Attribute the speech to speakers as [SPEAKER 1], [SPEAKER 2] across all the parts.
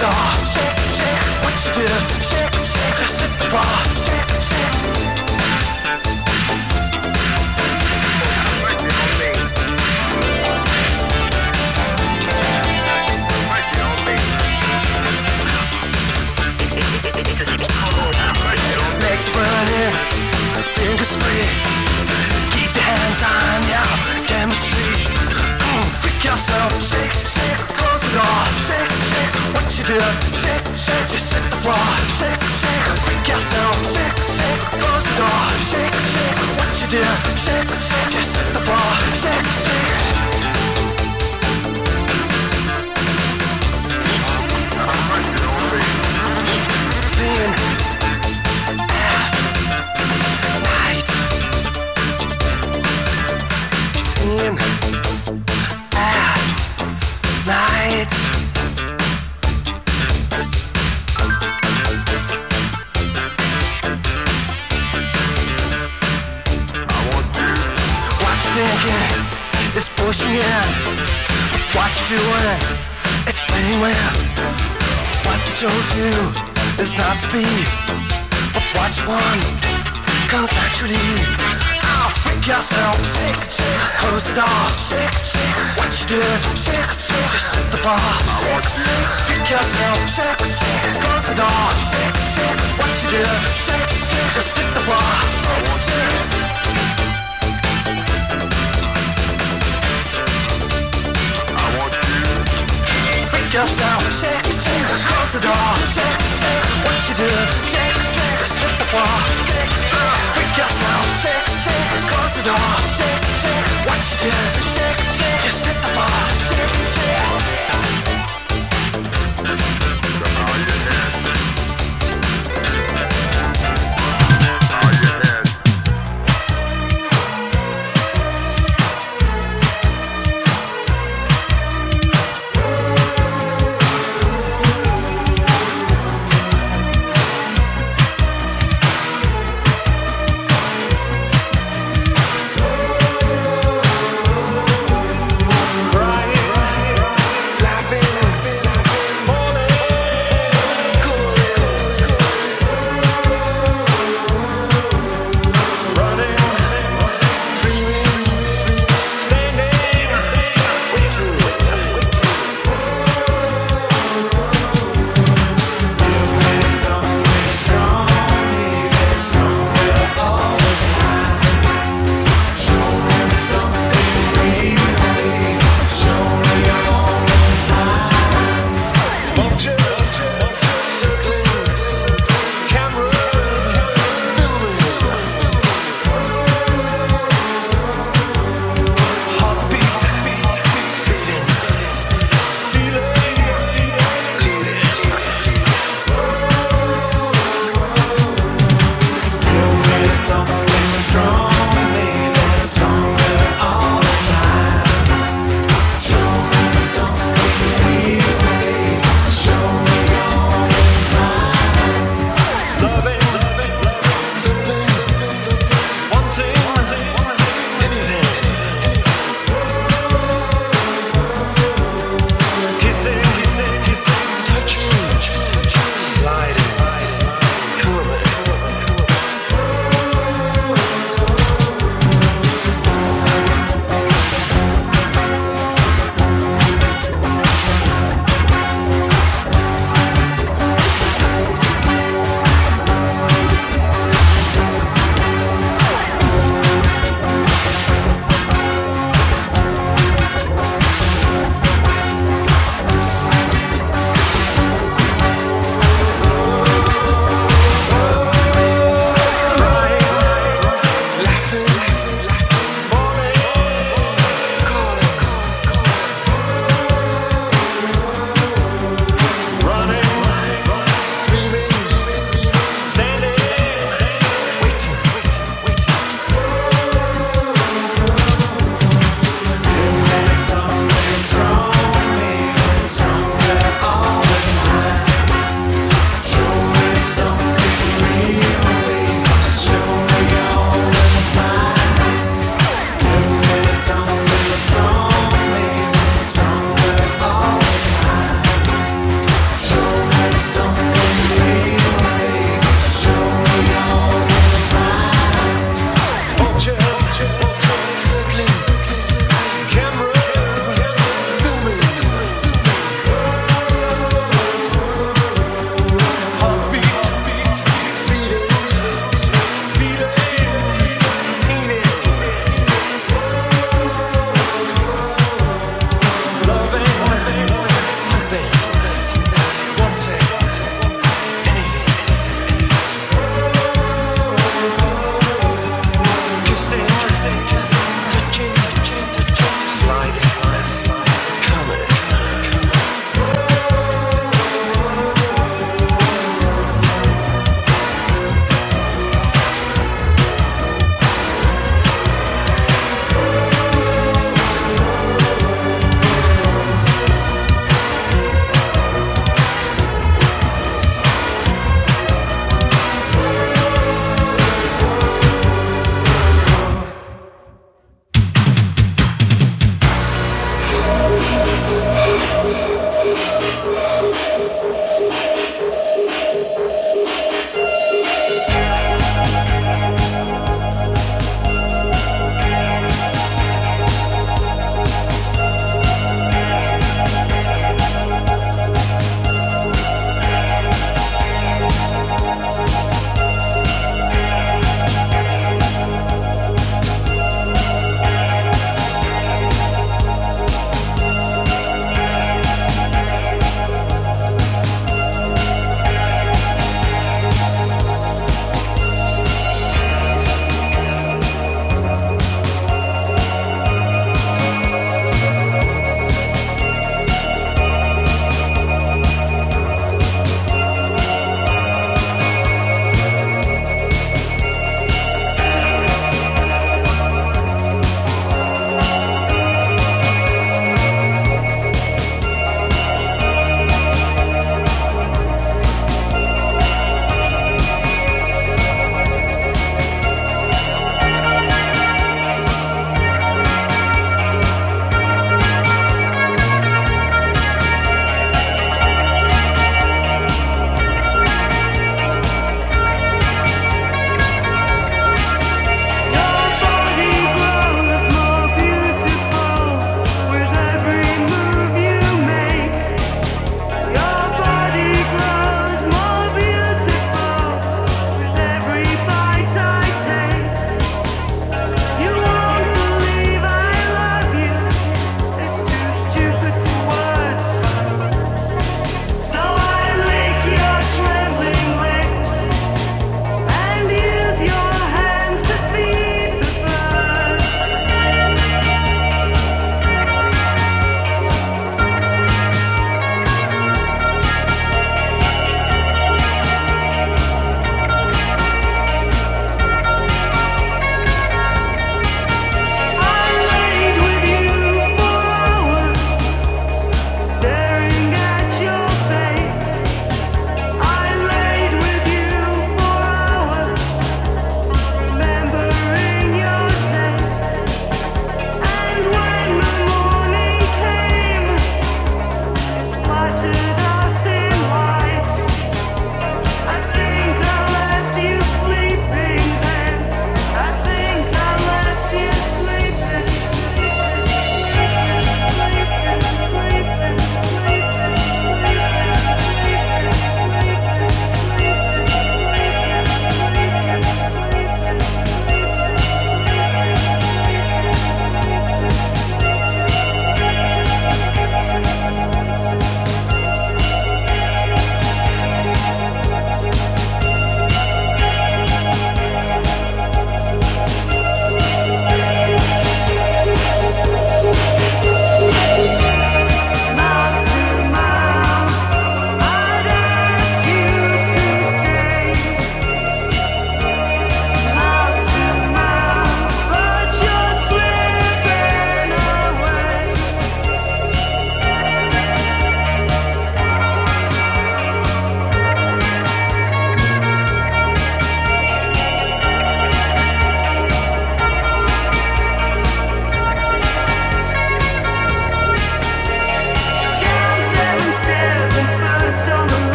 [SPEAKER 1] the shake, shake, what you shake, shake, just the shake, fingers. Keep your hands on freak yourself, shake, shake, close the door, shake. What you do? Shake, shake, just hit the floor, shake, shake. Freak yourself, shake, shake, close the door, shake, shake. What you do? Shake, shake, just hit the floor, shake, shake. What you doing is playing with. What they told you is not to be. But what you want comes naturally. Ah, freak yourself, shake, shake, close the door, shake, shake. What you did, shake, shake, just hit the bar, shake, shake. Freak yourself, shake, shake, close the door, shake, shake. What you did, shake, shake, just hit the bar, shake, shake. Yourself, close the door. What you do, just hit the shake. Freak yourself, close the door. What you do, just hit the floor,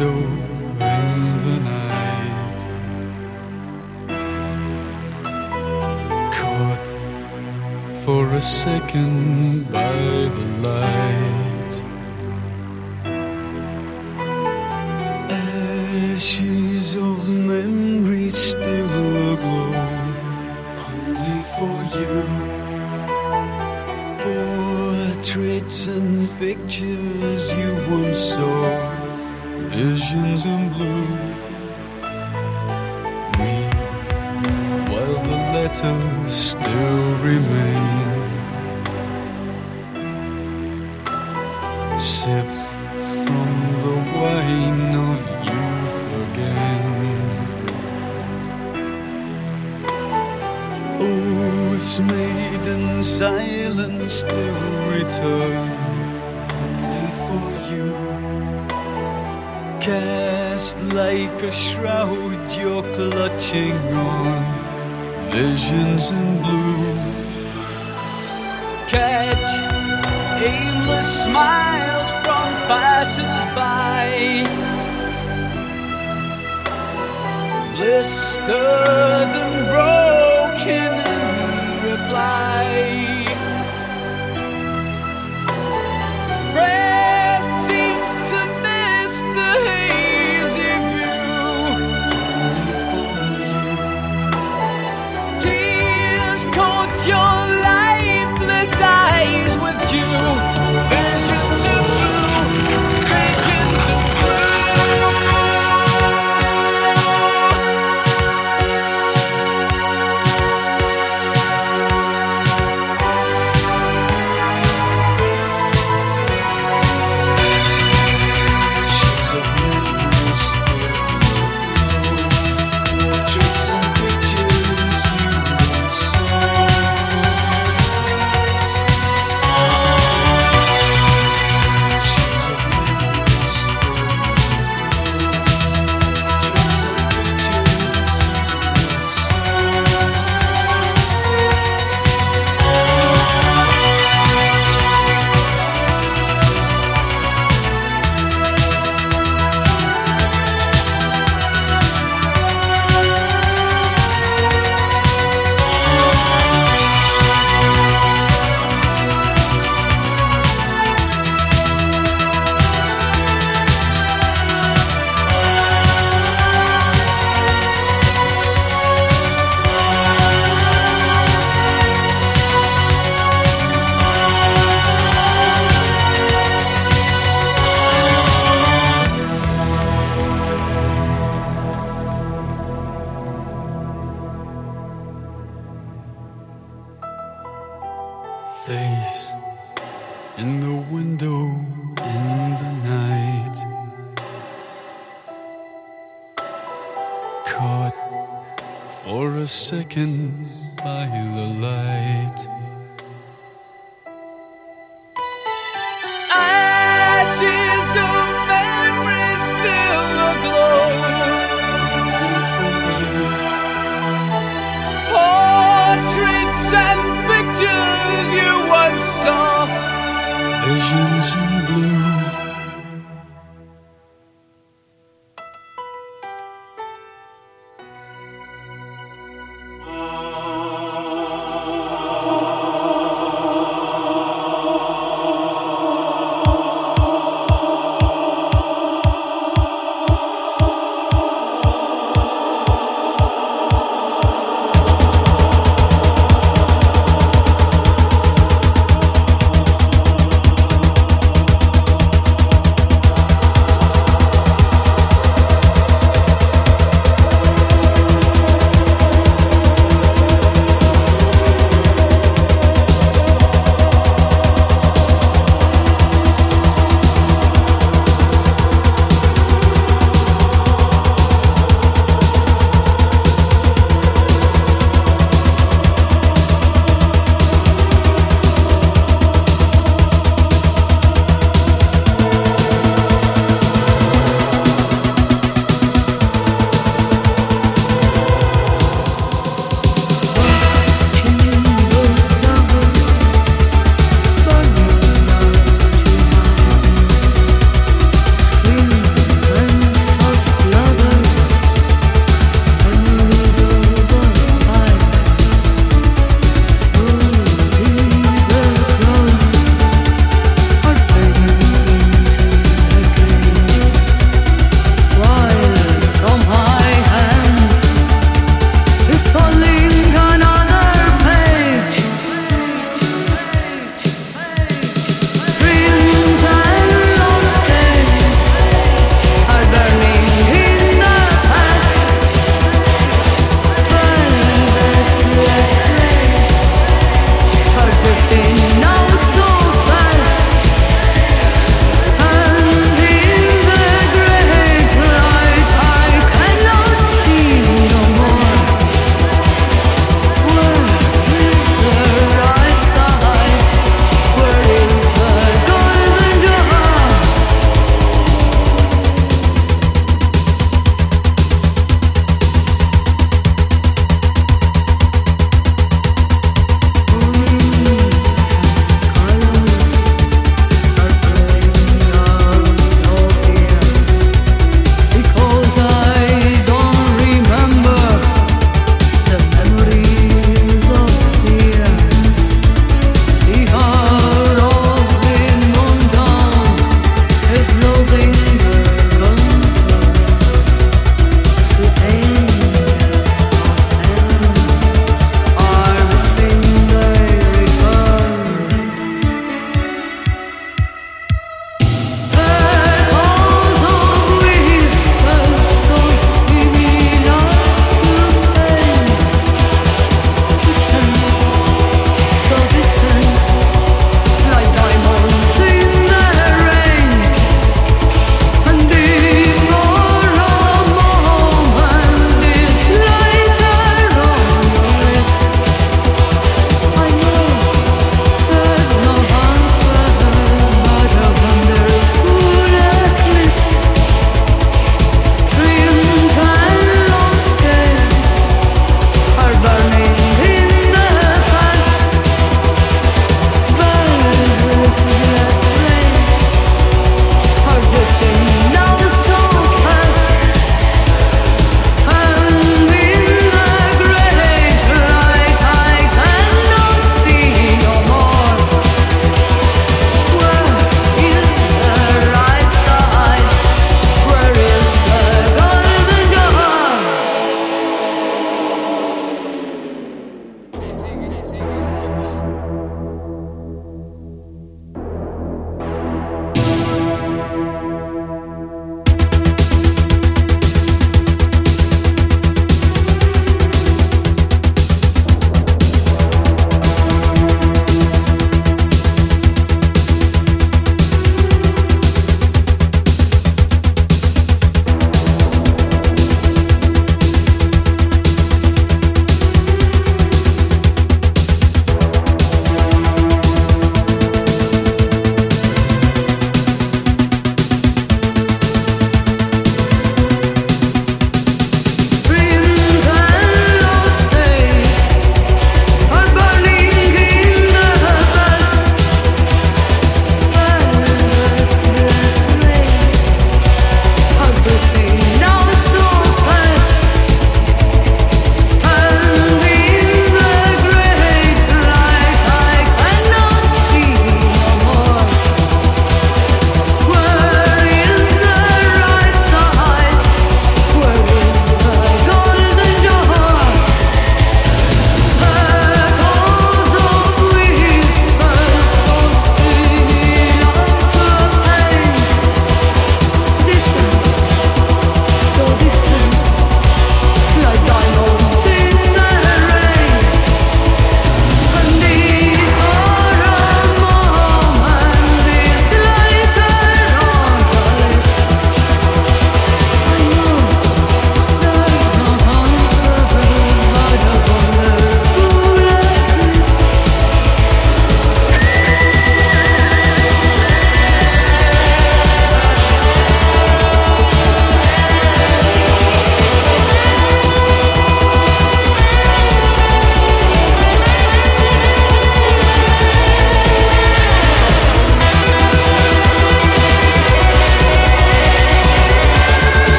[SPEAKER 2] window in the night. Caught for a second by the light.